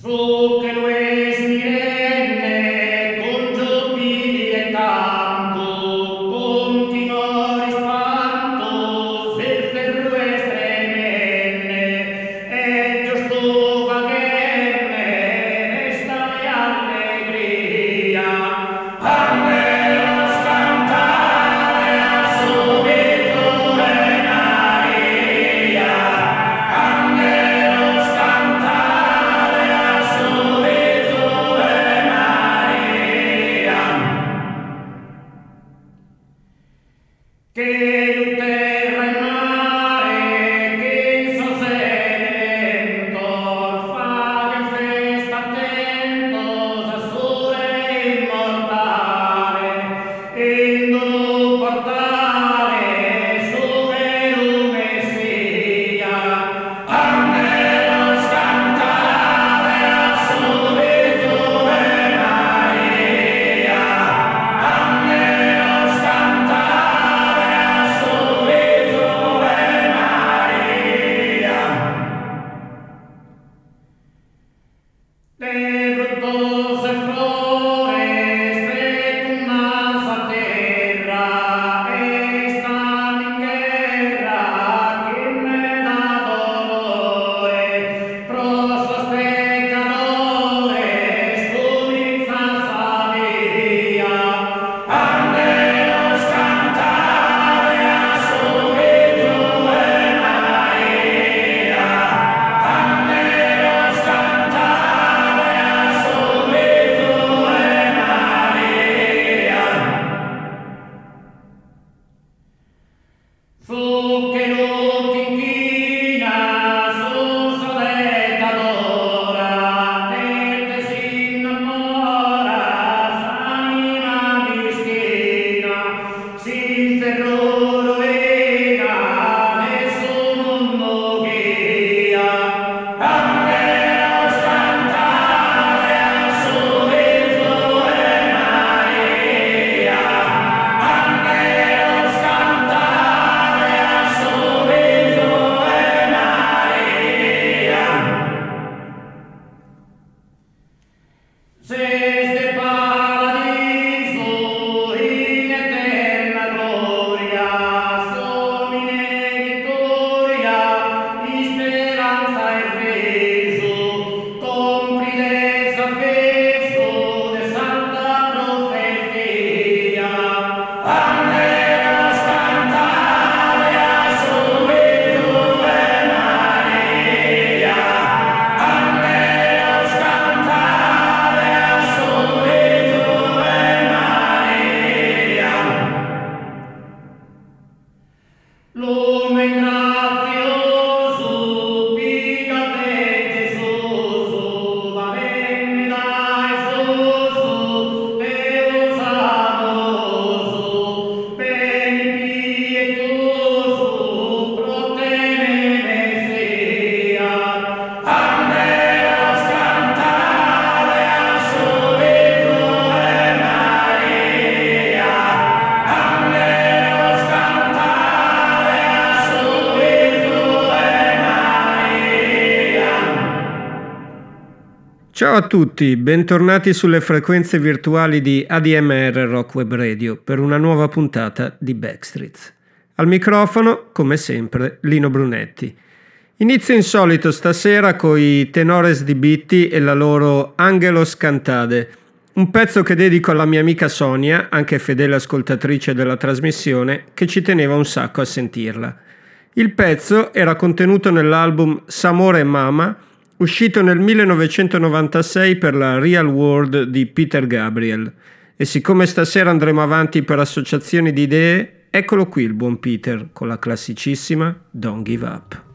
Su que Ah! Tutti, bentornati sulle frequenze virtuali di ADMR Rock Web Radio per una nuova puntata di Backstreets. Al microfono, come sempre, Lino Brunetti. Inizio insolito stasera con i Tenores di Bitti e la loro Angelos Cantade, un pezzo che dedico alla mia amica Sonia, anche fedele ascoltatrice della trasmissione, che ci teneva un sacco a sentirla. Il pezzo era contenuto nell'album Samore e Mama, uscito nel 1996 per la Real World di Peter Gabriel. E siccome stasera andremo avanti per associazioni di idee, eccolo qui il buon Peter con la classicissima Don't Give Up.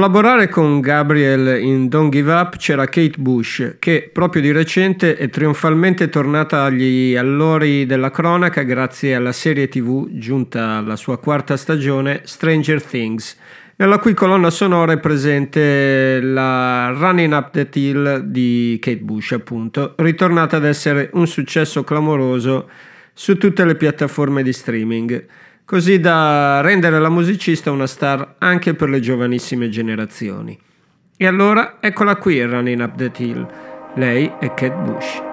Collaborare con Gabriel in Don't Give Up c'era Kate Bush, che proprio di recente è trionfalmente tornata agli allori della cronaca grazie alla serie tv giunta alla sua quarta stagione Stranger Things, nella cui colonna sonora è presente la Running Up the Hill di Kate Bush, appunto, ritornata ad essere un successo clamoroso su tutte le piattaforme di streaming così da rendere la musicista una star anche per le giovanissime generazioni. E allora eccola qui Running Up the Hill. Lei è Kate Bush.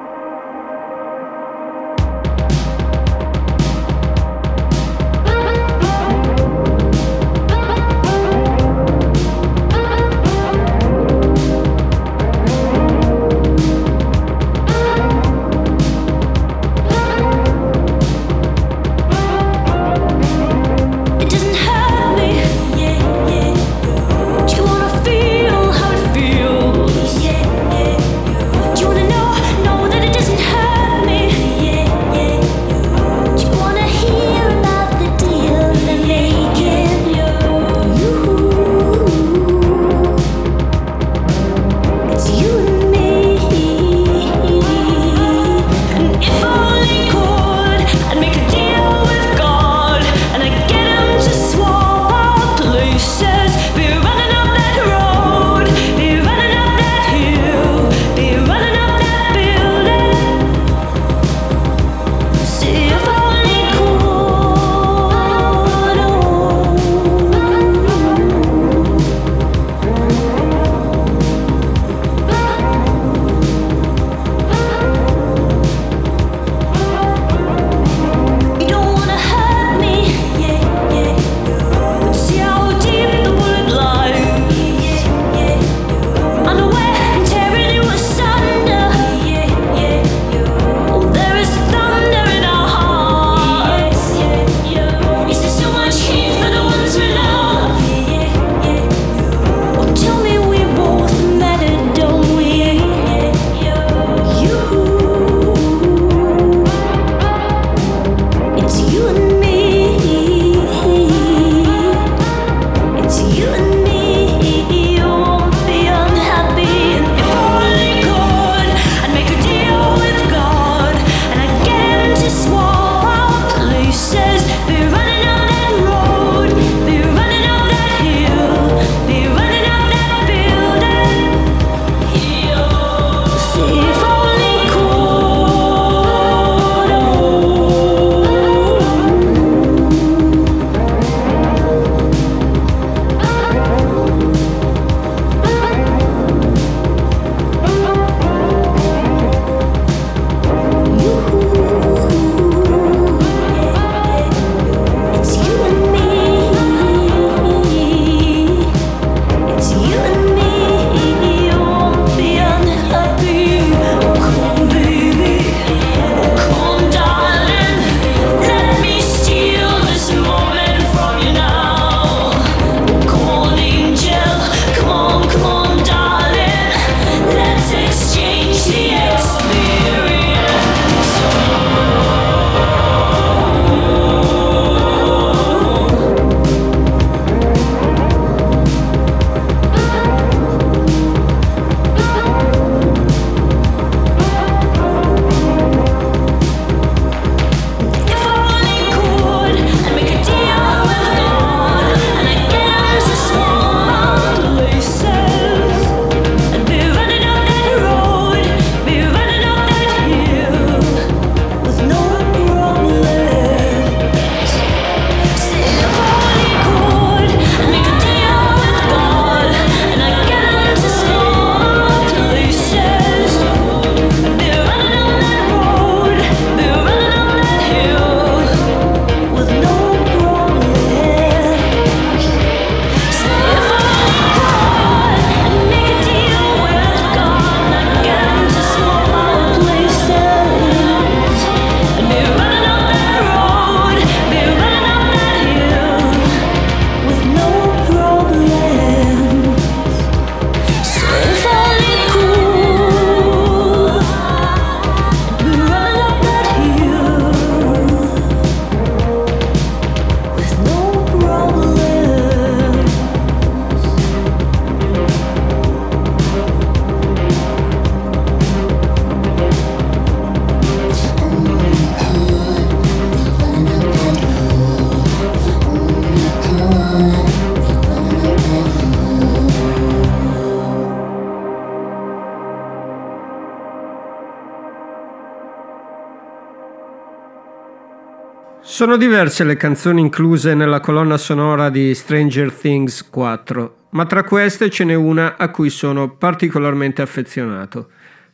Sono diverse le canzoni incluse nella colonna sonora di Stranger Things 4, ma tra queste ce n'è una a cui sono particolarmente affezionato.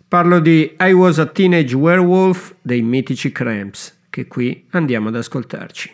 Parlo di I Was a Teenage Werewolf dei mitici Cramps, che qui andiamo ad ascoltarci.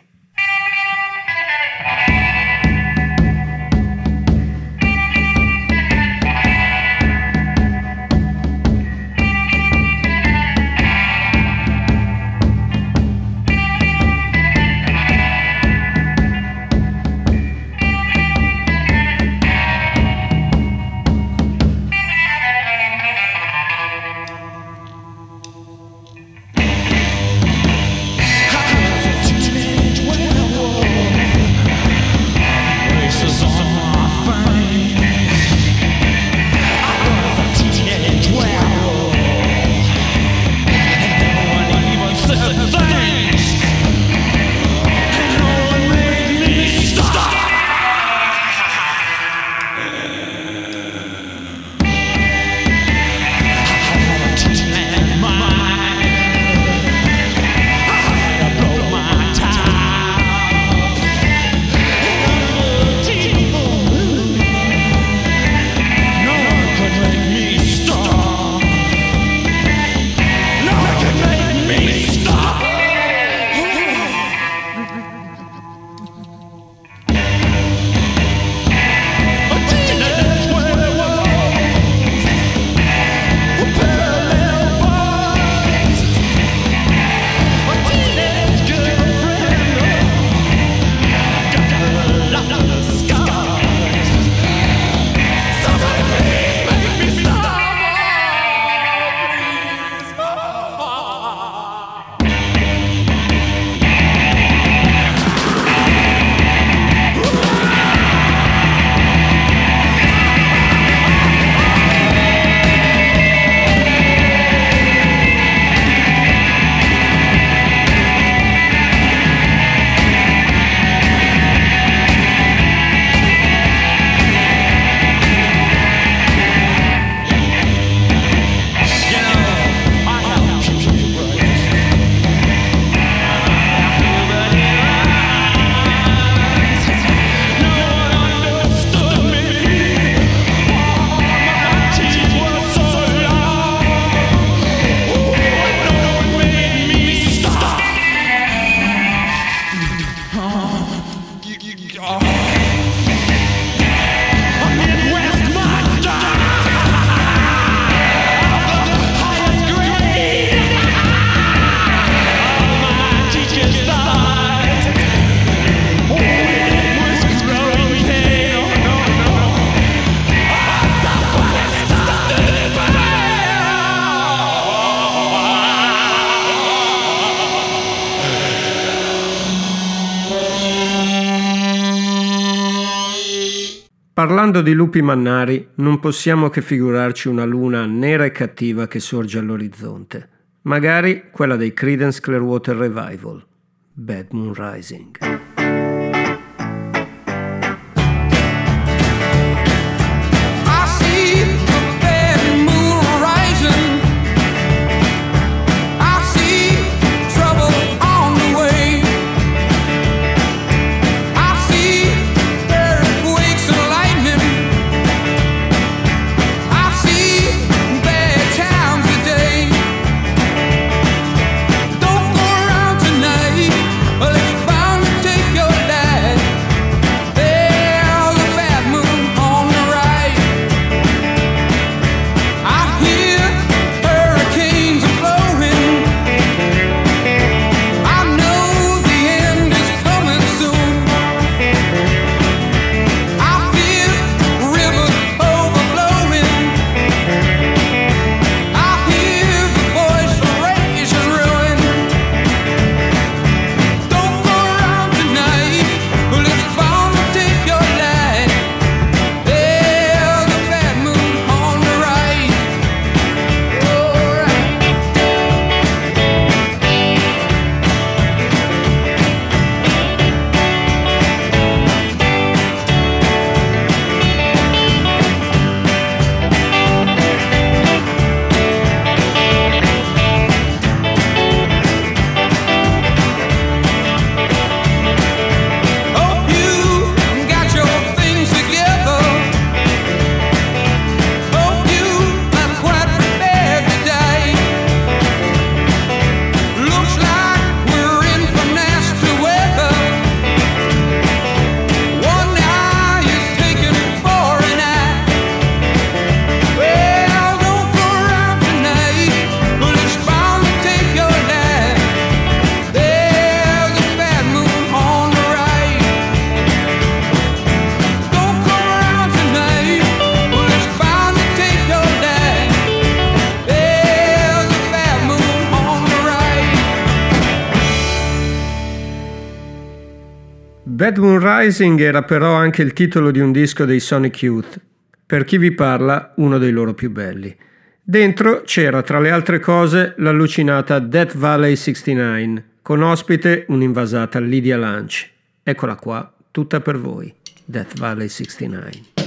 Parlando di lupi mannari, non possiamo che figurarci una luna nera e cattiva che sorge all'orizzonte. Magari quella dei Credence Clearwater Revival. Bad Moon Rising. Rising era però anche il titolo di un disco dei Sonic Youth, per chi vi parla uno dei loro più belli. Dentro c'era tra le altre cose l'allucinata Death Valley 69, con ospite un'invasata Lydia Lunch. Eccola qua, tutta per voi, Death Valley 69.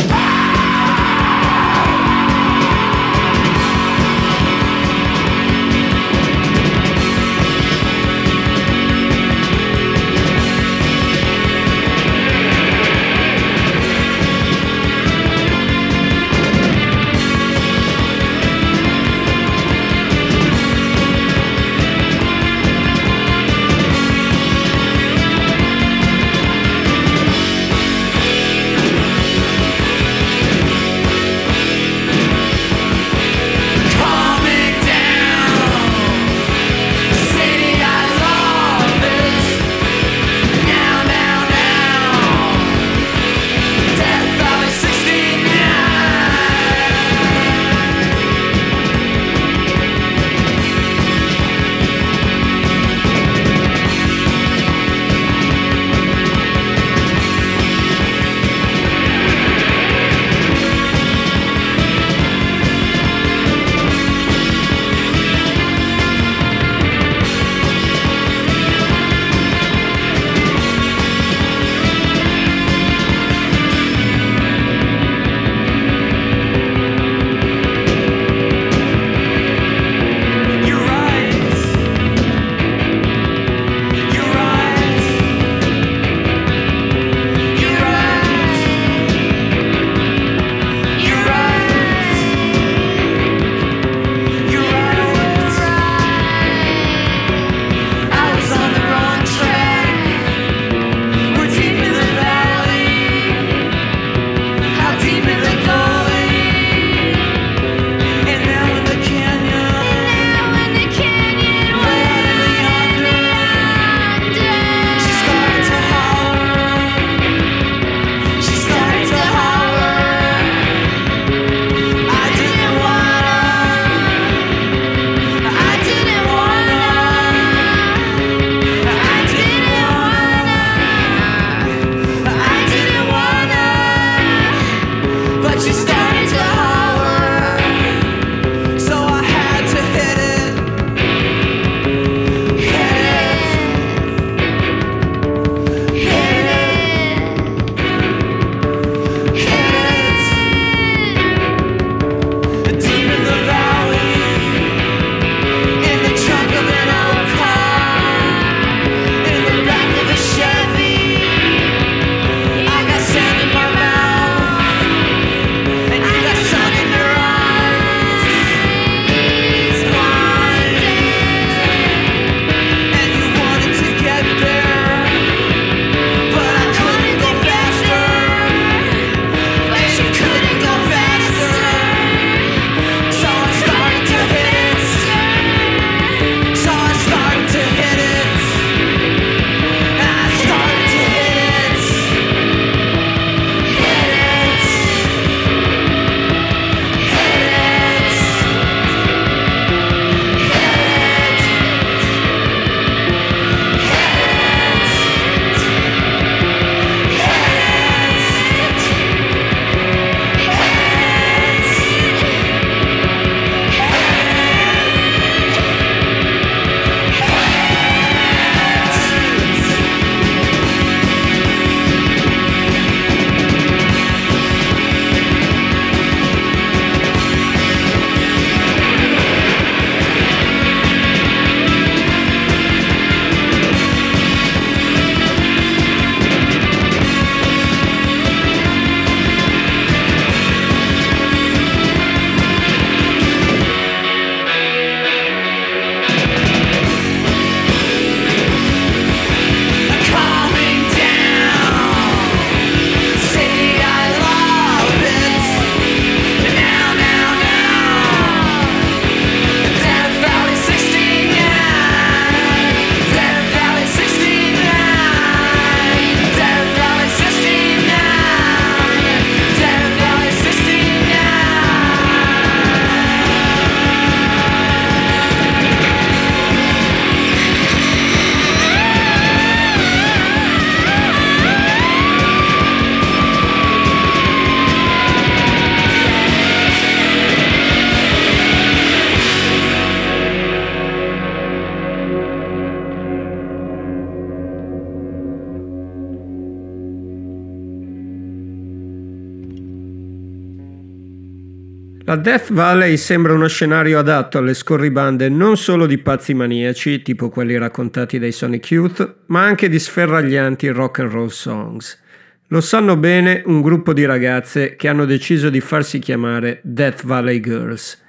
Death Valley sembra uno scenario adatto alle scorribande non solo di pazzi maniaci, tipo quelli raccontati dai Sonic Youth, ma anche di sferraglianti rock and roll songs. Lo sanno bene un gruppo di ragazze che hanno deciso di farsi chiamare Death Valley Girls,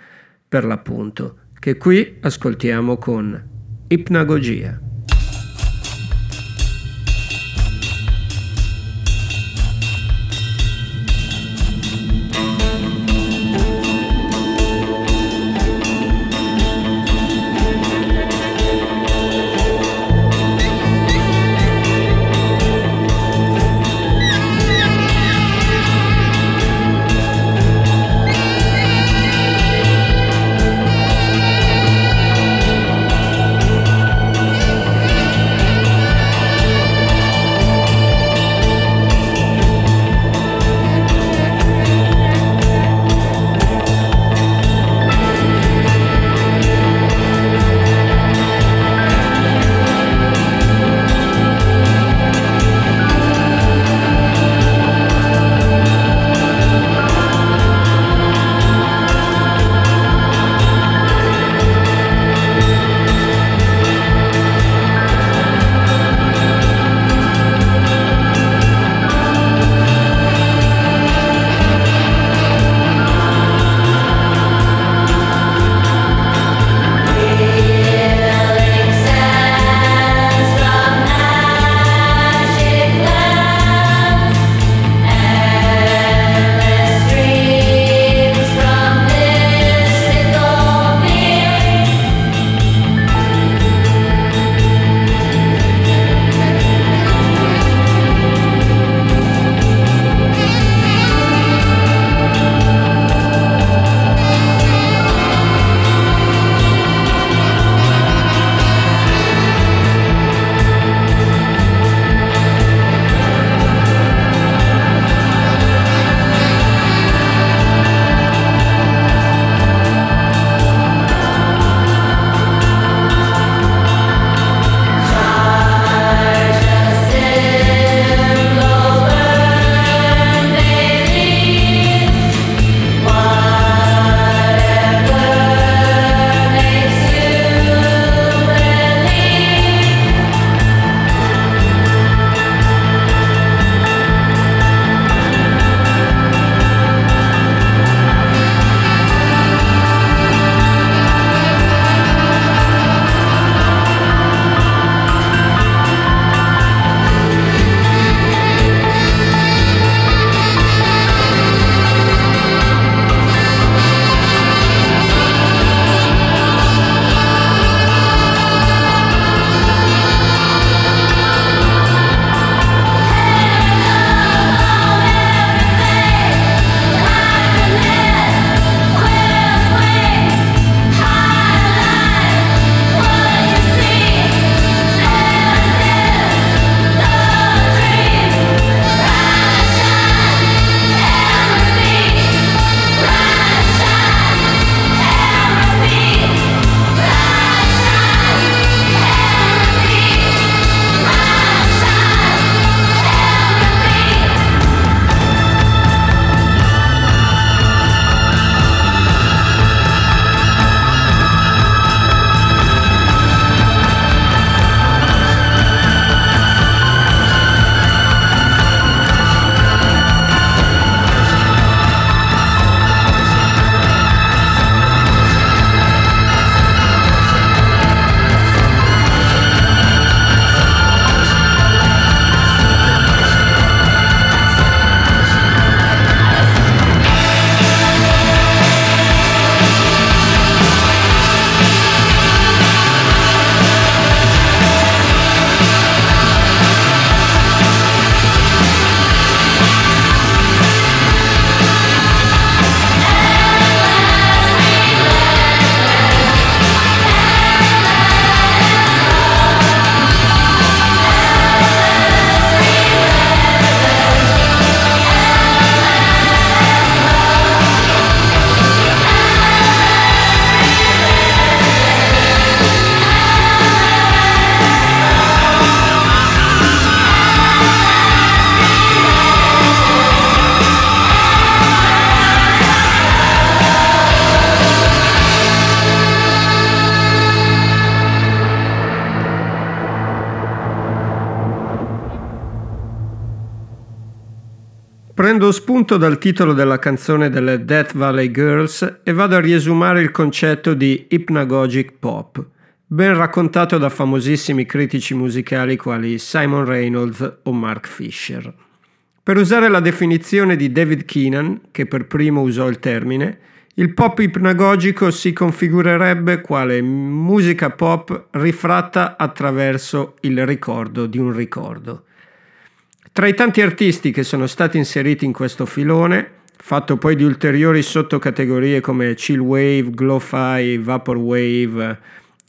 per l'appunto, che qui ascoltiamo con Ipnagogia. Prendo spunto dal titolo della canzone delle Death Valley Girls e vado a riesumare il concetto di hypnagogic pop, ben raccontato da famosissimi critici musicali quali Simon Reynolds o Mark Fisher. Per usare la definizione di David Keenan, che per primo usò il termine, il pop ipnagogico si configurerebbe quale musica pop rifratta attraverso il ricordo di un ricordo. Tra i tanti artisti che sono stati inseriti in questo filone, fatto poi di ulteriori sottocategorie come chill wave, glow-fi, vaporwave,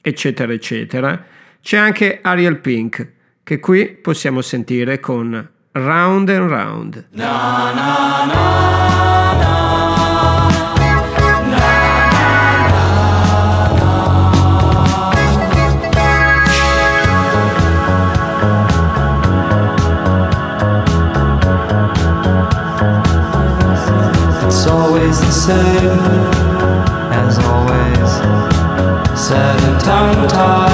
eccetera, eccetera, c'è anche Ariel Pink, che qui possiamo sentire con Round and Round. Na, na, na, same as always. Sad and tongue tied,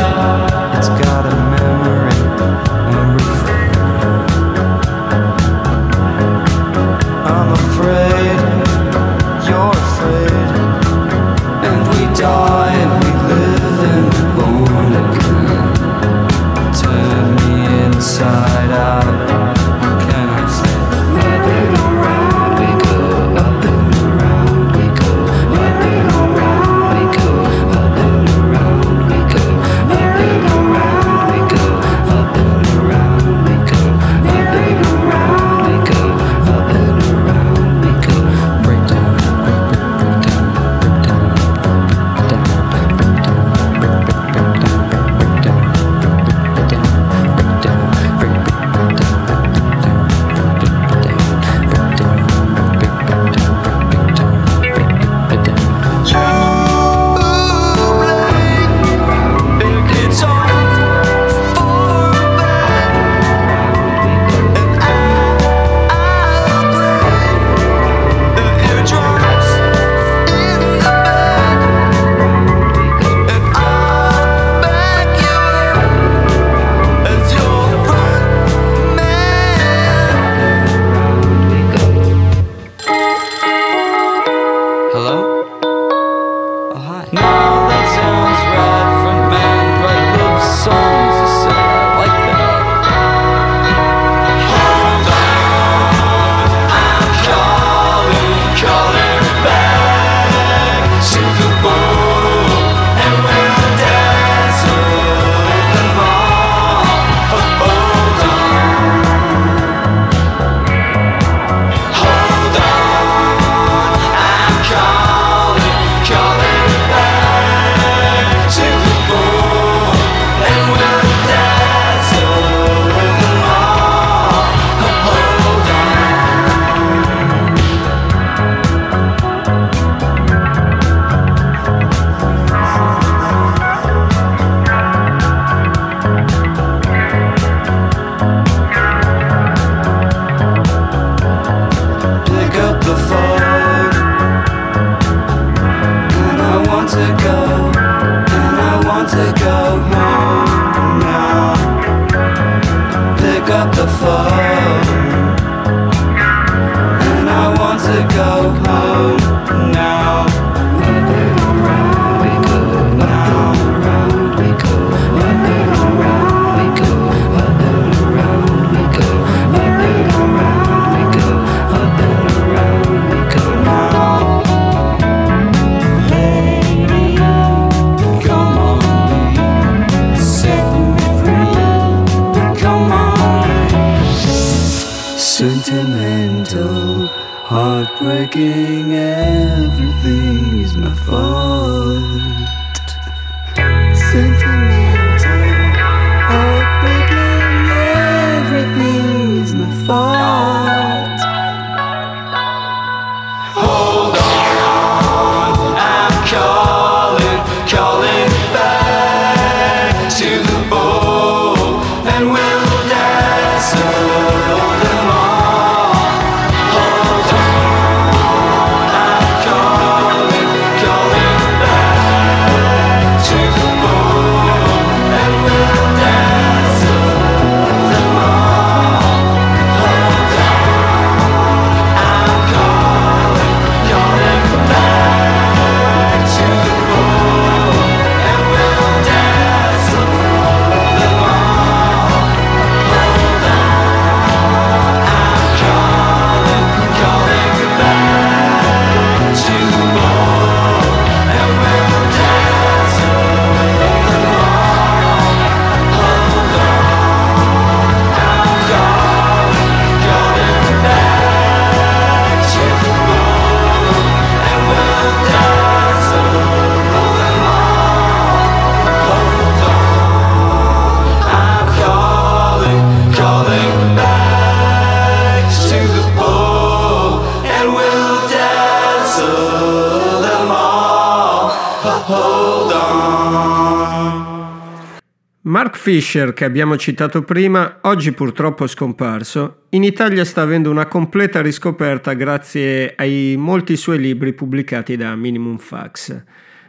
Fisher, che abbiamo citato prima, oggi purtroppo scomparso, in Italia sta avendo una completa riscoperta grazie ai molti suoi libri pubblicati da Minimum Fax.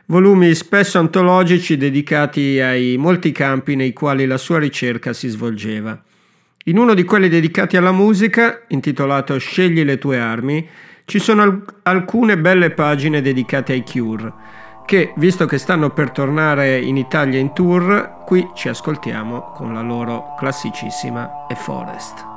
Volumi spesso antologici dedicati ai molti campi nei quali la sua ricerca si svolgeva. In uno di quelli dedicati alla musica, intitolato Scegli le tue armi, ci sono alcune belle pagine dedicate ai Cure che, visto che stanno per tornare in Italia in tour, qui ci ascoltiamo con la loro classicissima A Forest.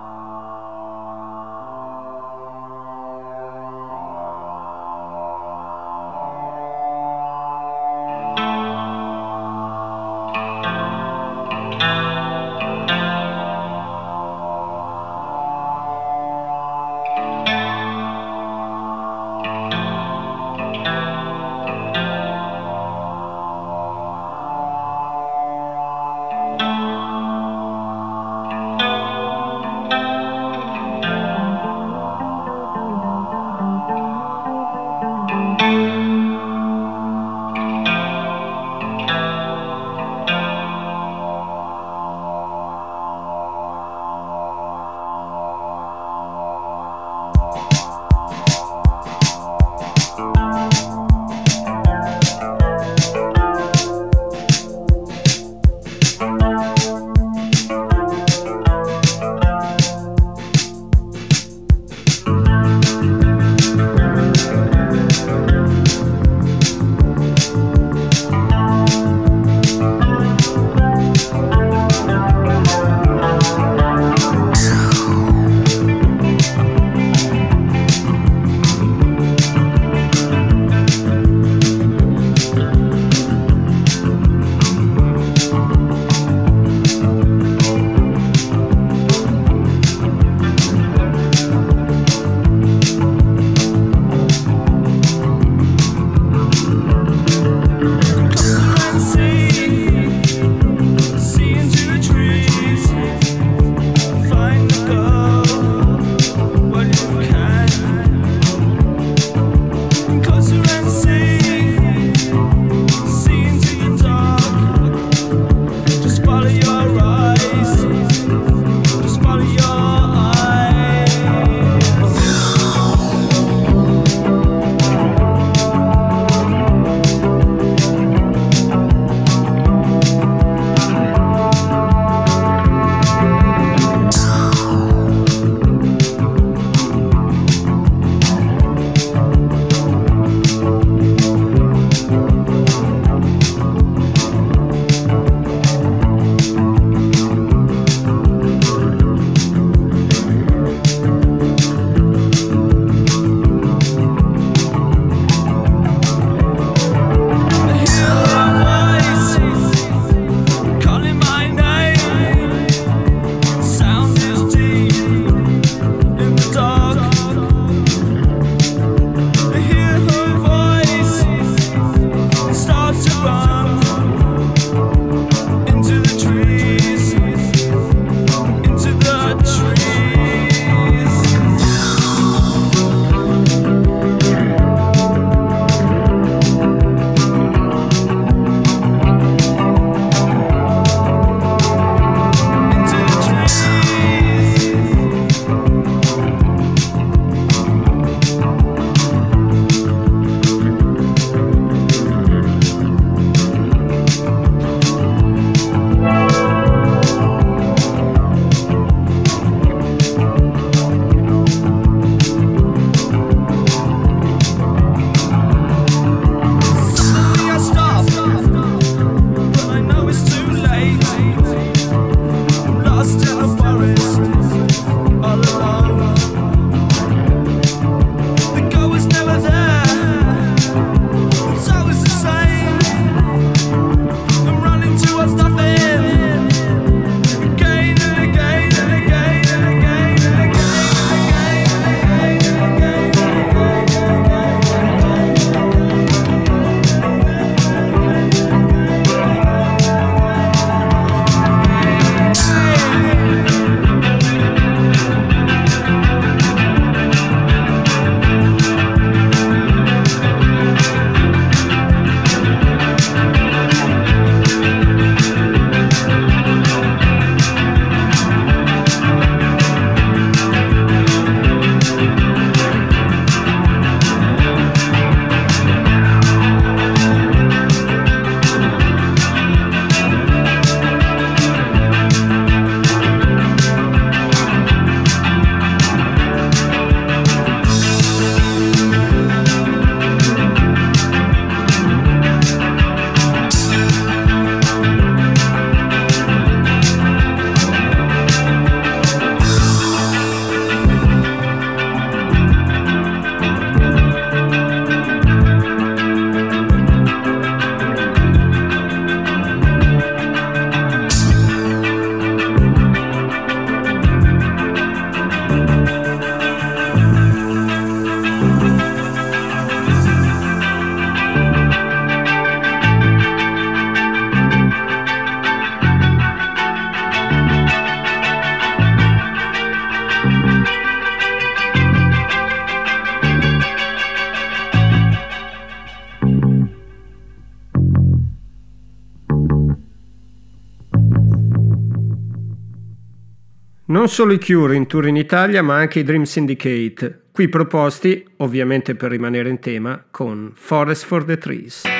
Non solo i Cure in tour in Italia, ma anche i Dream Syndicate, qui proposti, ovviamente per rimanere in tema, con Forest for the Trees.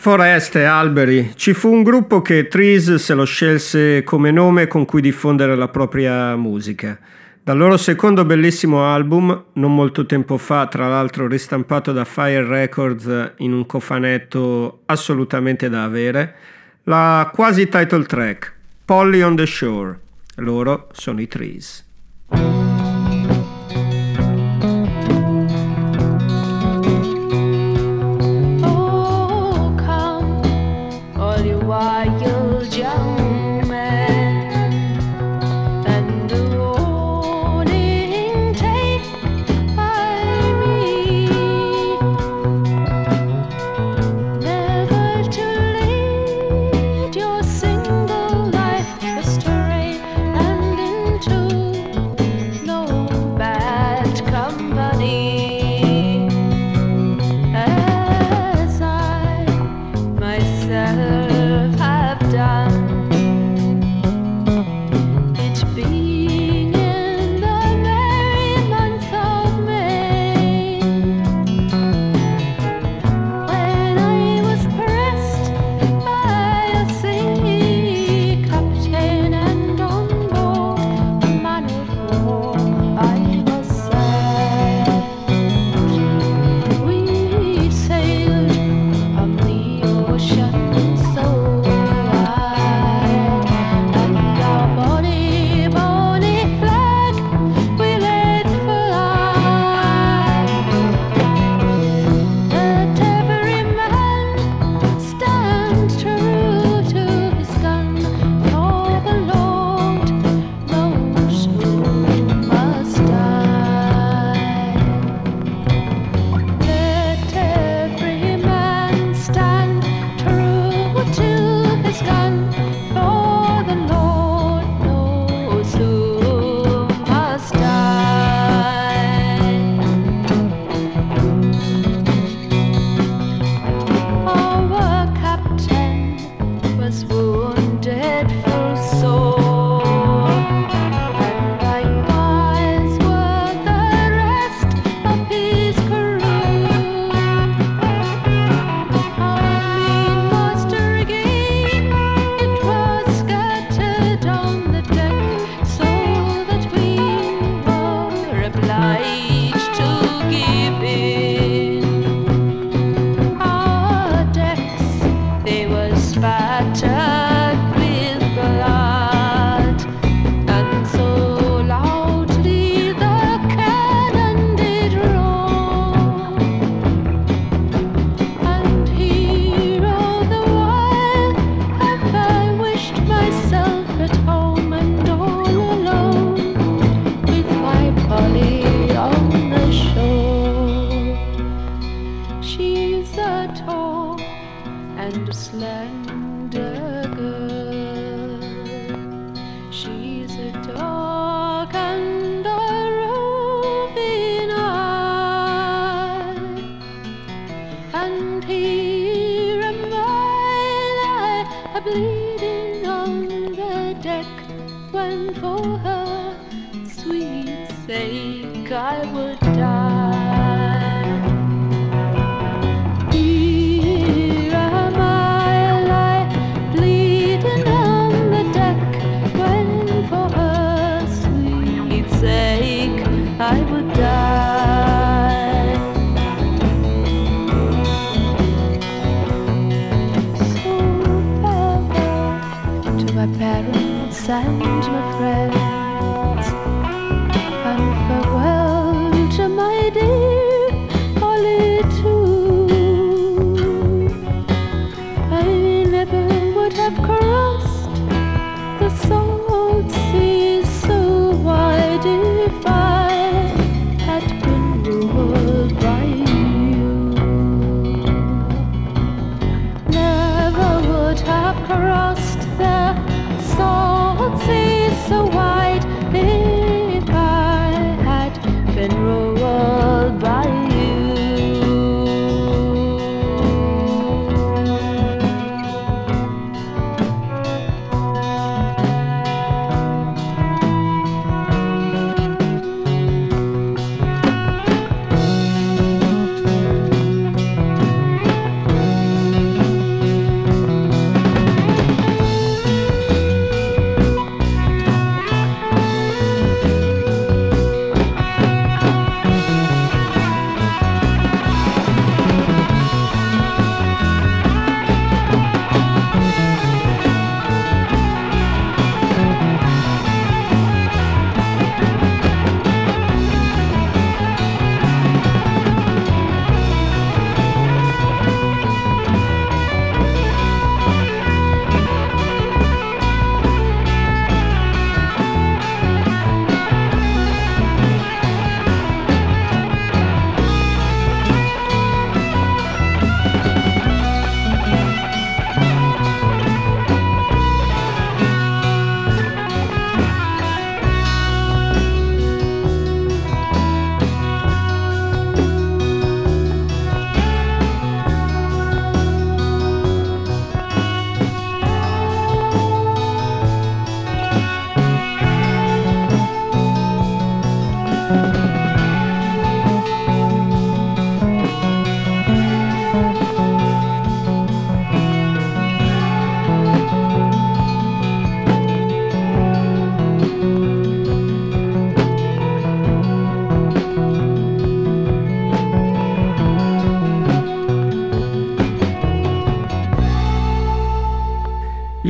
Foreste, alberi. Ci fu un gruppo che Trees se lo scelse come nome con cui diffondere la propria musica. Dal loro secondo bellissimo album, non molto tempo fa, tra l'altro ristampato da Fire Records in un cofanetto assolutamente da avere, la quasi title track, Polly on the Shore. Loro sono i Trees.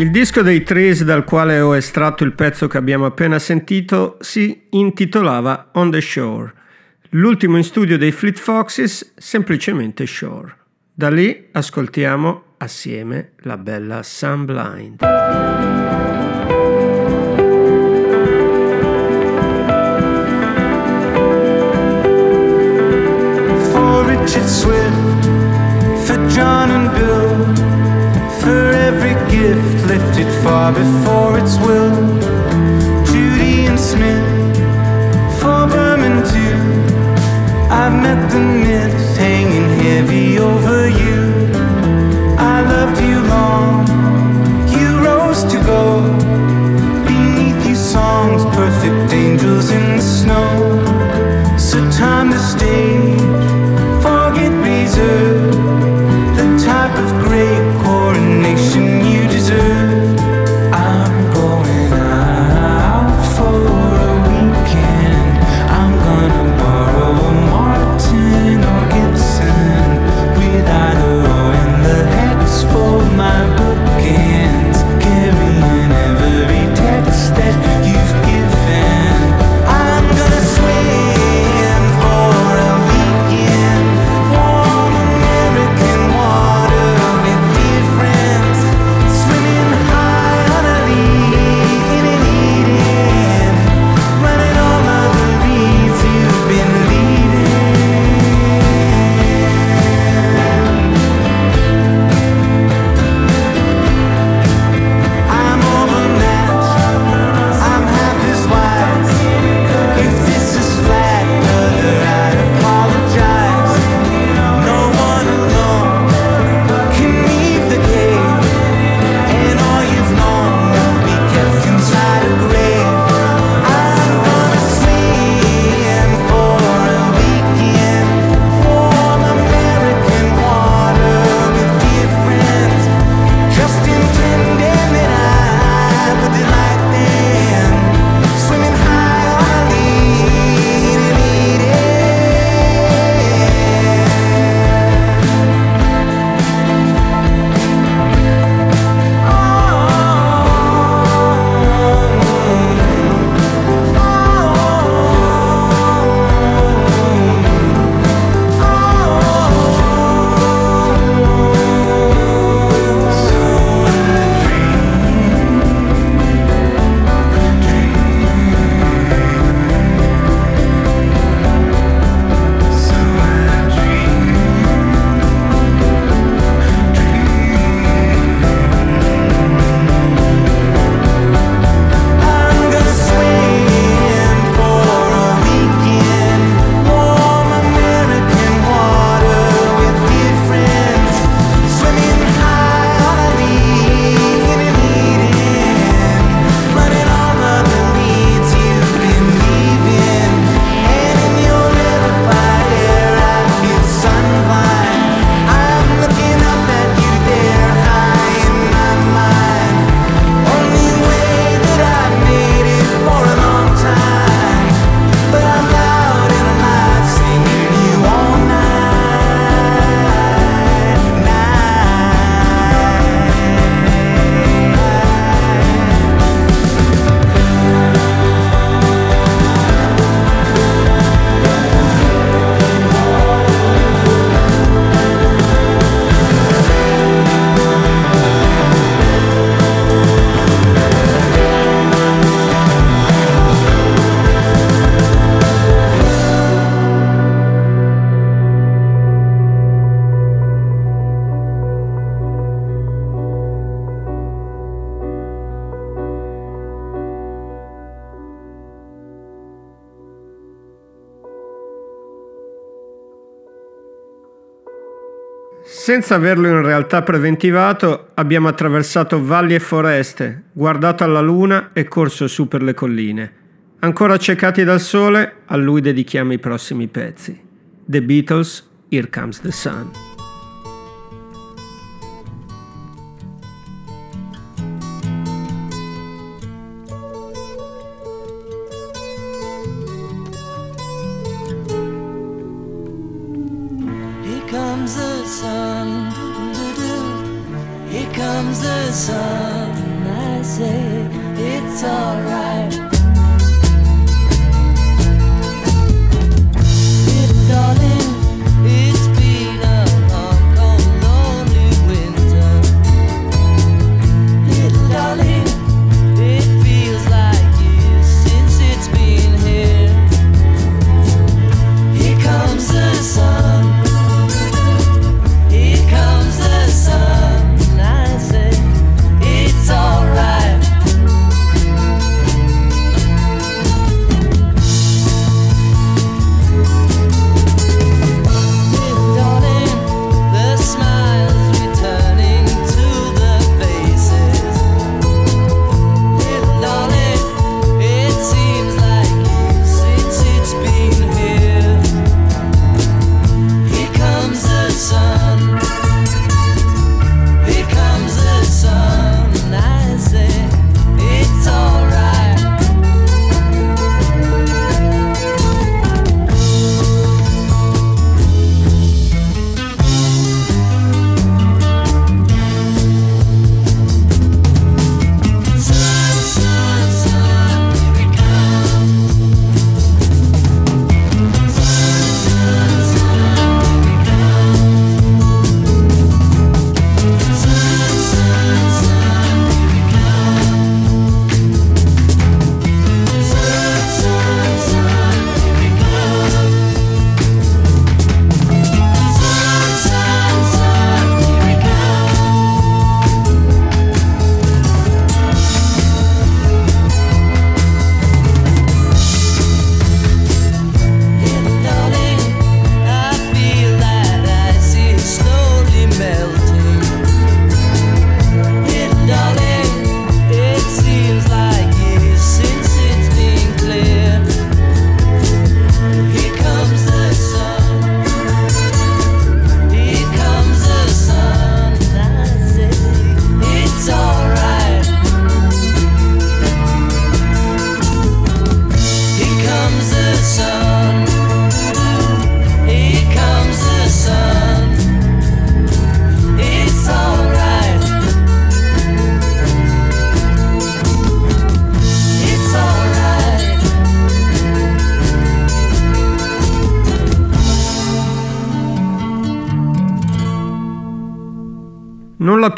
Il disco dei Trees dal quale ho estratto il pezzo che abbiamo appena sentito si intitolava On the Shore. L'ultimo in studio dei Fleet Foxes, semplicemente Shore. Da lì ascoltiamo assieme la bella Sunblind. For Richard Swift, for John and Bill, for gift lifted far before its will. Judy and Smith, for Berman too. I've met the myths hanging heavy over you. I loved you long, you rose to go. Beneath you, songs, perfect angels in the snow. So time to stage, forget reserve. Senza averlo in realtà preventivato, abbiamo attraversato valli e foreste, guardato alla luna e corso su per le colline. Ancora accecati dal sole, a lui dedichiamo i prossimi pezzi. The Beatles, Here Comes the Sun. sun, I say it's alright.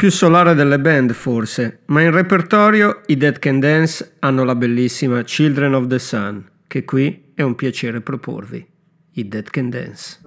Più solare delle band forse, ma in repertorio i Dead Can Dance hanno la bellissima Children of the Sun, che qui è un piacere proporvi. I Dead Can Dance.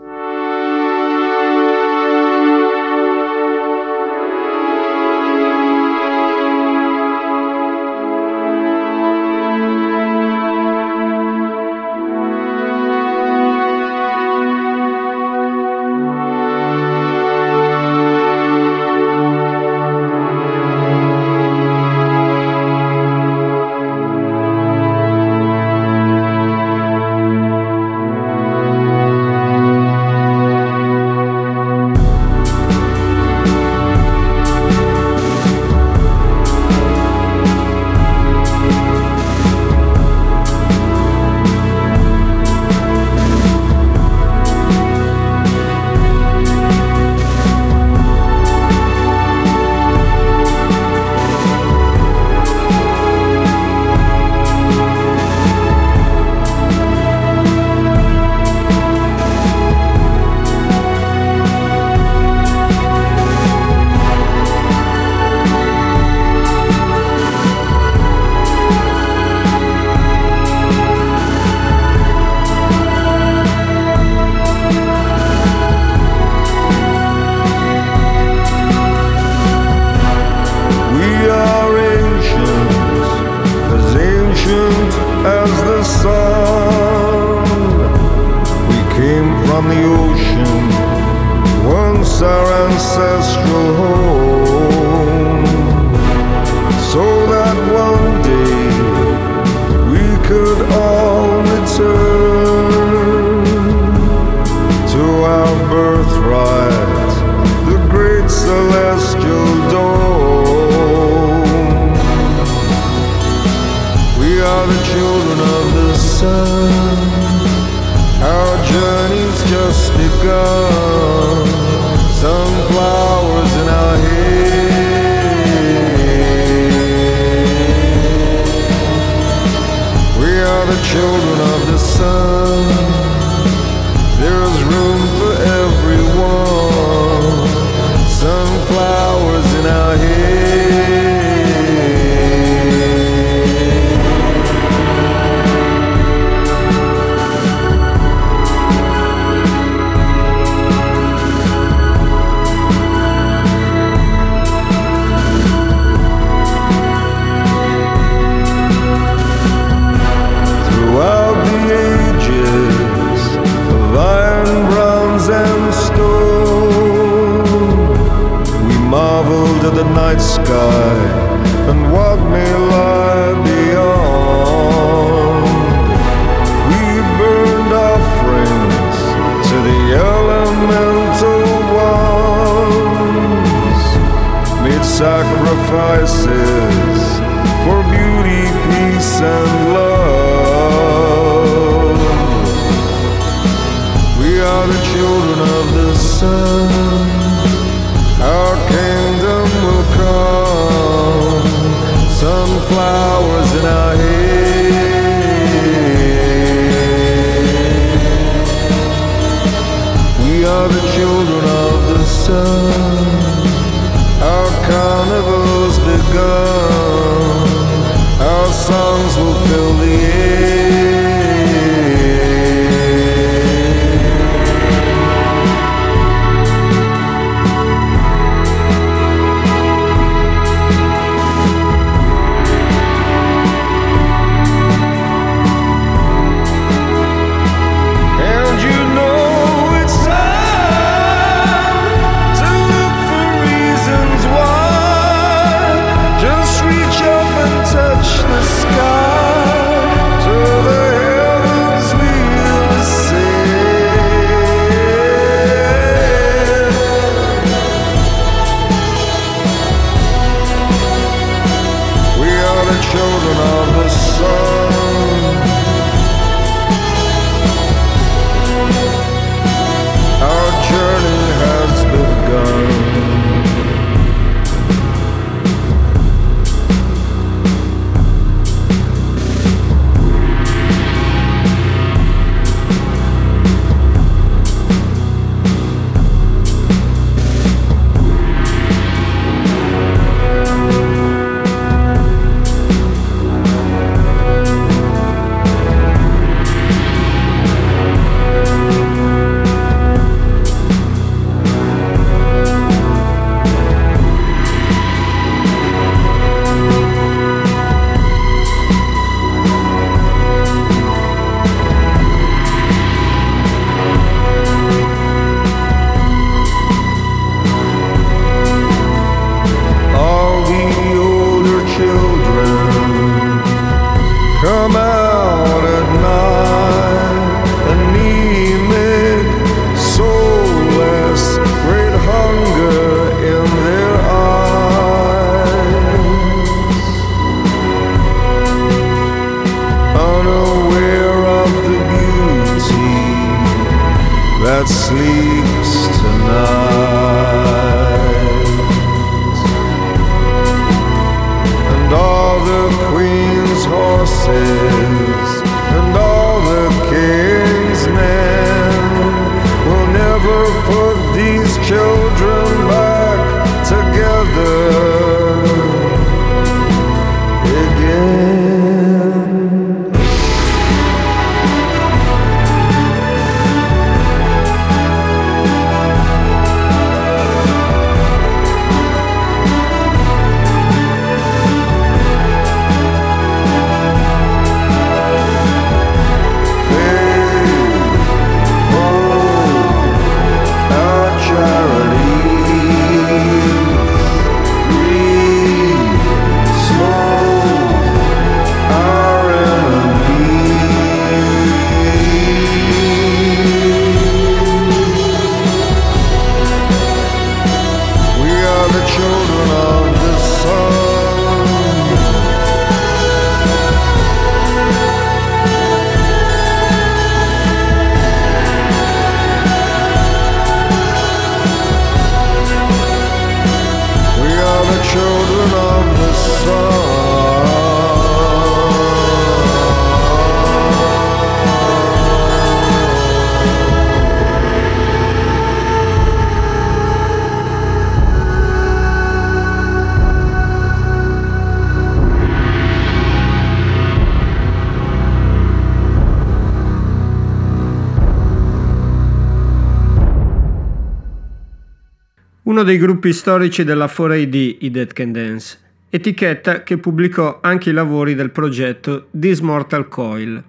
Uno dei gruppi storici della 4AD, i Dead Can Dance, etichetta che pubblicò anche i lavori del progetto This Mortal Coil,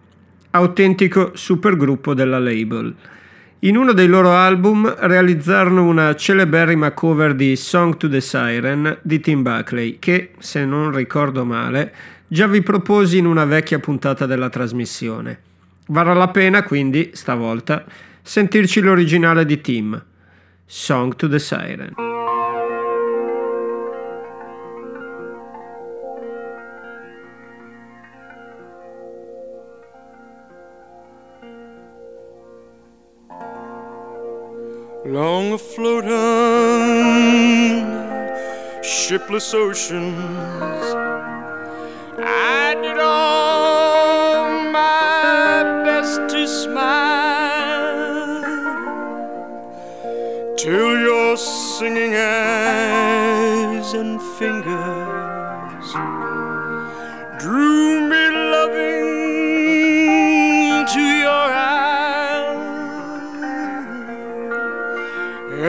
autentico supergruppo della label. In uno dei loro album realizzarono una celeberrima cover di Song to the Siren di Tim Buckley che, se non ricordo male, già vi proposi in una vecchia puntata della trasmissione. Varrà la pena quindi, stavolta, sentirci l'originale di Tim, Song to the Siren. Long afloat on shipless oceans, I did all my best to smile till your singing eyes and fingers drew me loving to your eyes,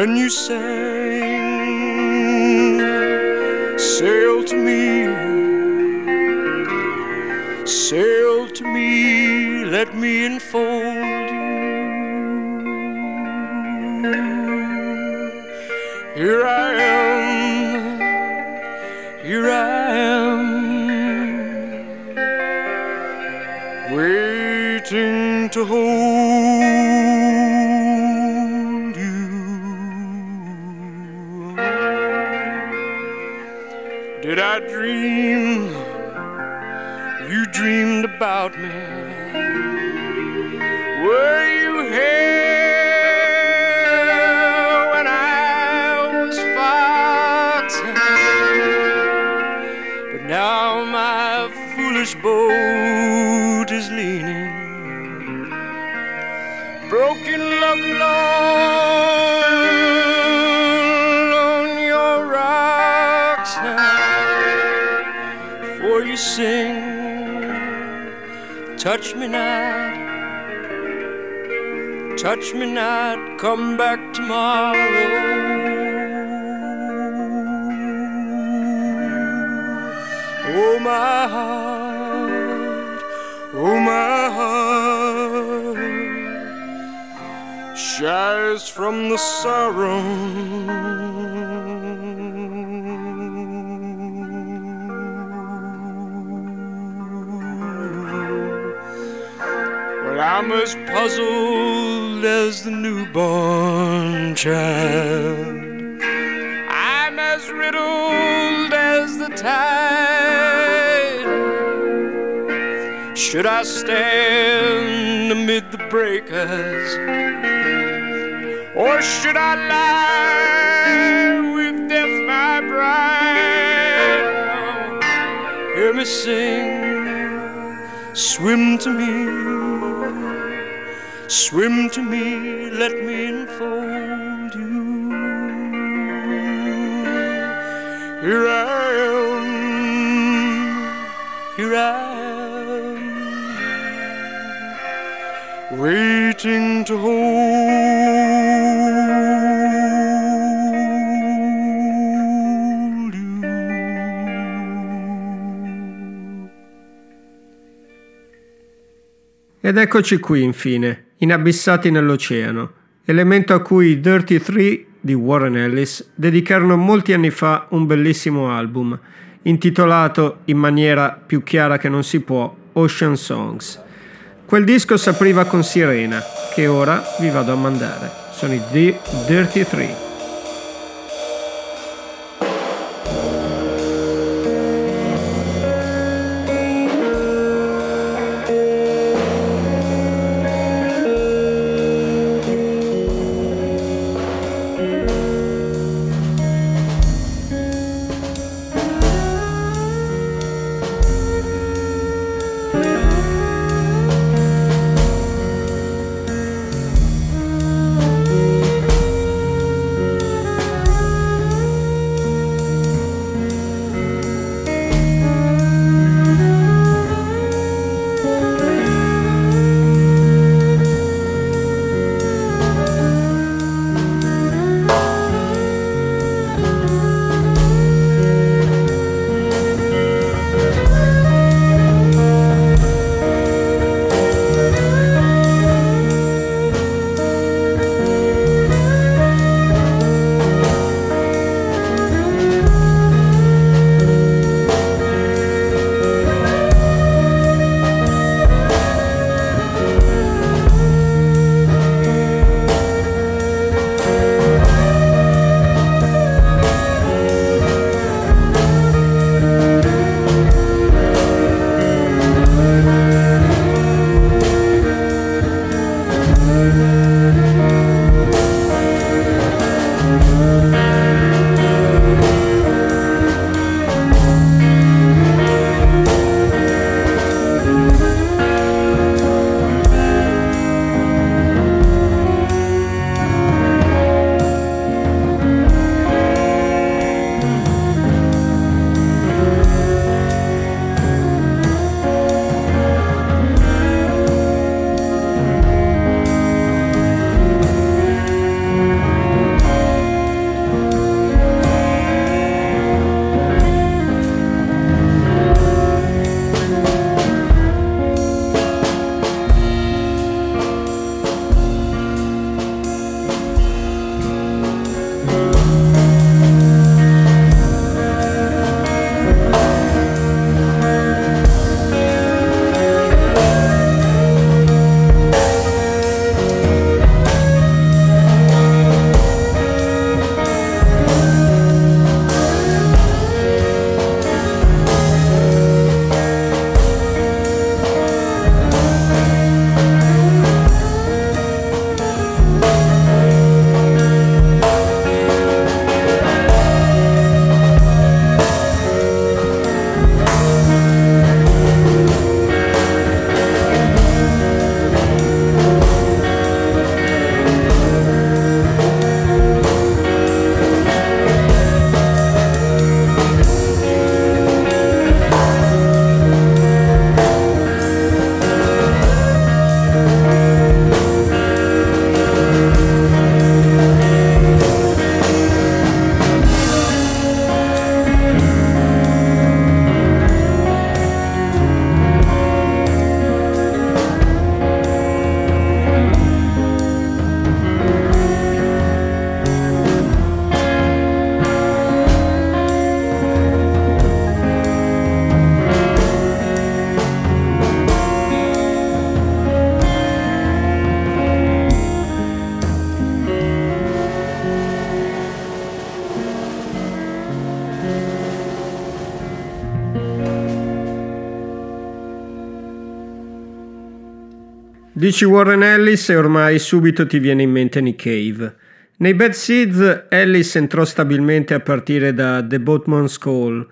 and you sang, sail to me, sail to me, let me enfold Here I am, here I am, waiting to hold you. Did I dream you dreamed about me? Were you touch me not. Touch me not, come back tomorrow. Oh, my heart, oh, my heart shies from the sorrow. I'm as puzzled as the newborn child. I'm as riddled as the tide. Should I stand amid the breakers? Or should I lie with death, my bride? Hear me sing, swim to me, swim to me, let me enfold you. Here I am, here I am, waiting to hold you. Ed eccoci qui infine, inabissati nell'oceano, elemento a cui i Dirty Three di Warren Ellis dedicarono molti anni fa un bellissimo album, intitolato in maniera più chiara che non si può Ocean Songs. Quel disco s'apriva con Sirena, che ora vi vado a mandare. Sono i The Dirty Three. Dici Warren Ellis e ormai subito ti viene in mente Nick Cave. Nei Bad Seeds Ellis entrò stabilmente a partire da The Boatman's Call,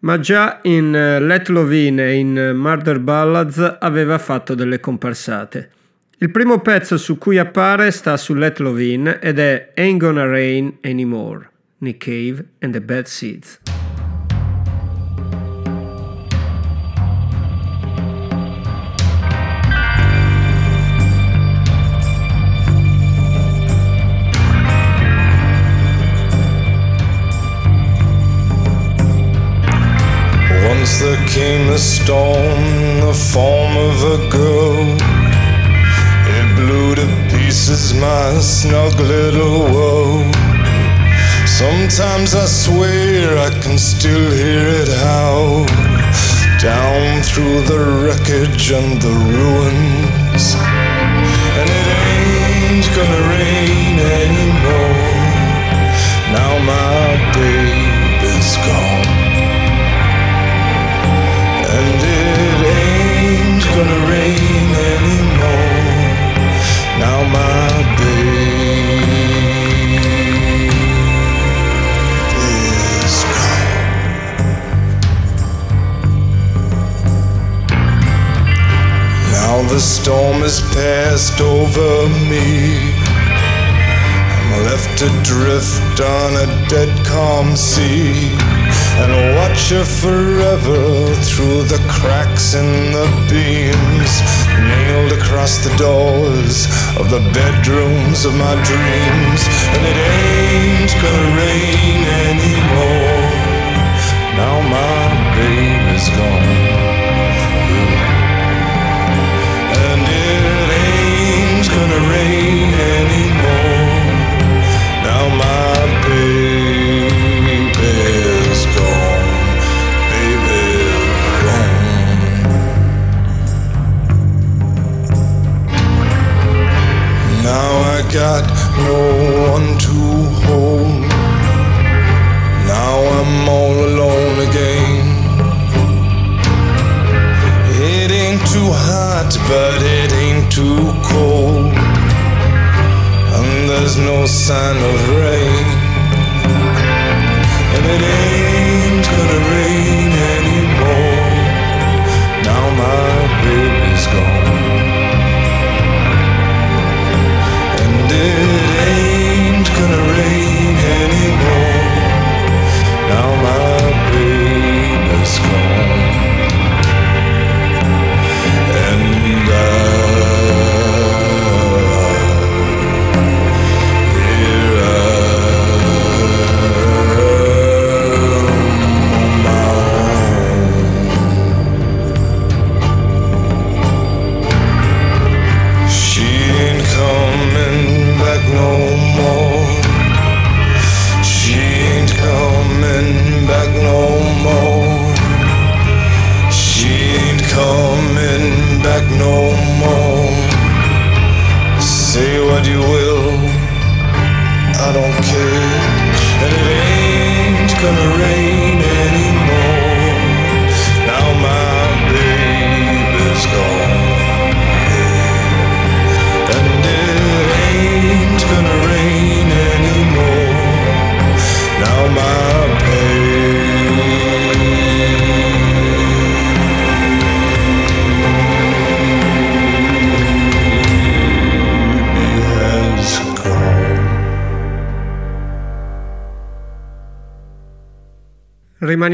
ma già in eh, Let Lovin e in Murder Ballads aveva fatto delle comparsate. Il primo pezzo su cui appare sta su Let Lovin ed è Ain't Gonna Rain Anymore, Nick Cave and the Bad Seeds. Once there came a storm in the form of a girl. It blew to pieces my snug little world. Sometimes I swear I can still hear it howl down through the wreckage and the ruins. And it ain't gonna gonna rain anymore. Now my baby's gone. Now the storm has passed over me. I'm left adrift on a dead calm sea and watch her forever through the cracks in the beams, nailed across the doors of the bedrooms of my dreams. And it ain't gonna rain anymore. Now my baby's gone. Got no one to hold. Now I'm all alone again. It ain't too hot, but it ain't too cold. And there's no sign of rain. And it ain't gonna rain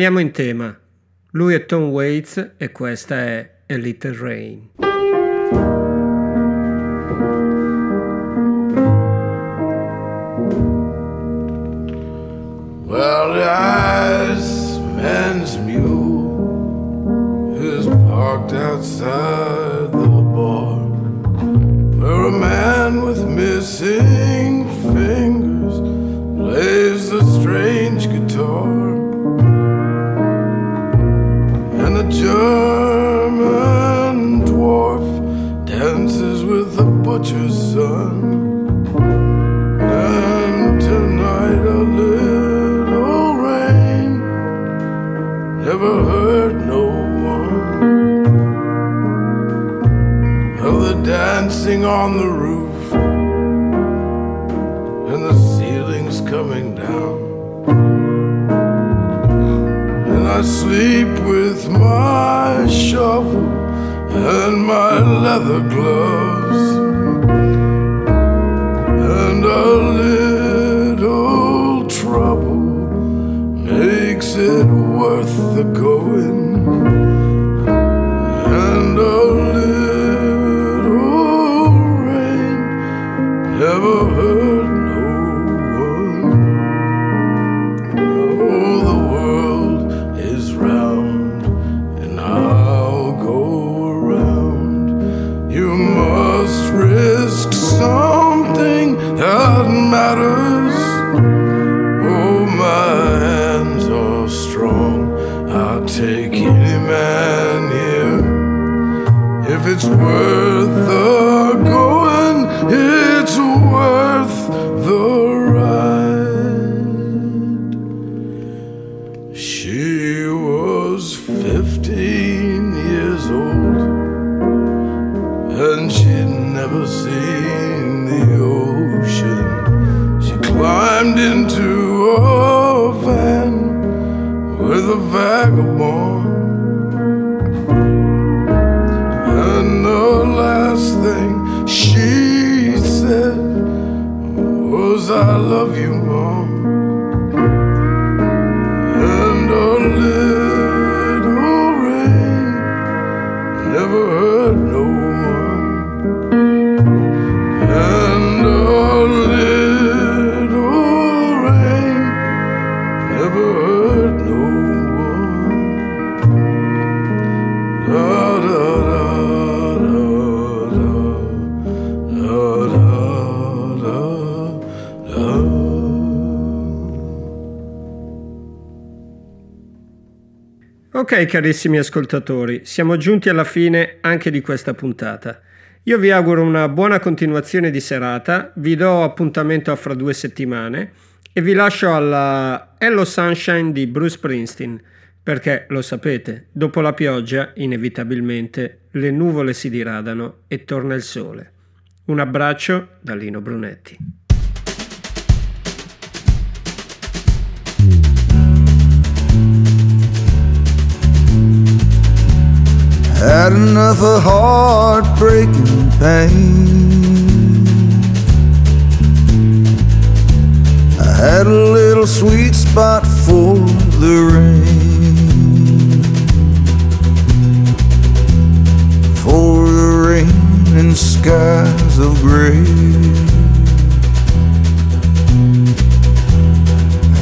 Rimaniamo in tema. Lui è Tom Waits e questa è A Little Rain. Well, the the glow. Carissimi ascoltatori, siamo giunti alla fine anche di questa puntata. Io vi auguro una buona continuazione di serata, vi do appuntamento a fra due settimane e vi lascio alla Hello Sunshine di Bruce Springsteen, perché lo sapete, dopo la pioggia inevitabilmente le nuvole si diradano e torna il sole. Un abbraccio da Lino Brunetti. Had enough of heartbreaking pain. I had a little sweet spot for the rain. For the rain and skies of gray.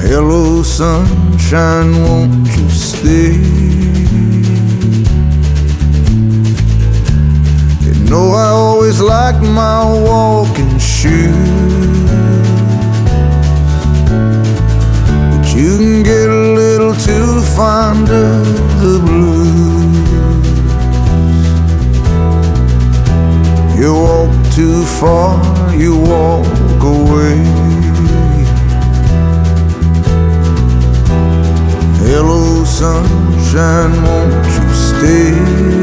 Hello, sunshine, won't you stay? Know I always like my walking shoes. But you can get a little too fond of the blues. You walk too far, you walk away. Hello sunshine, won't you stay?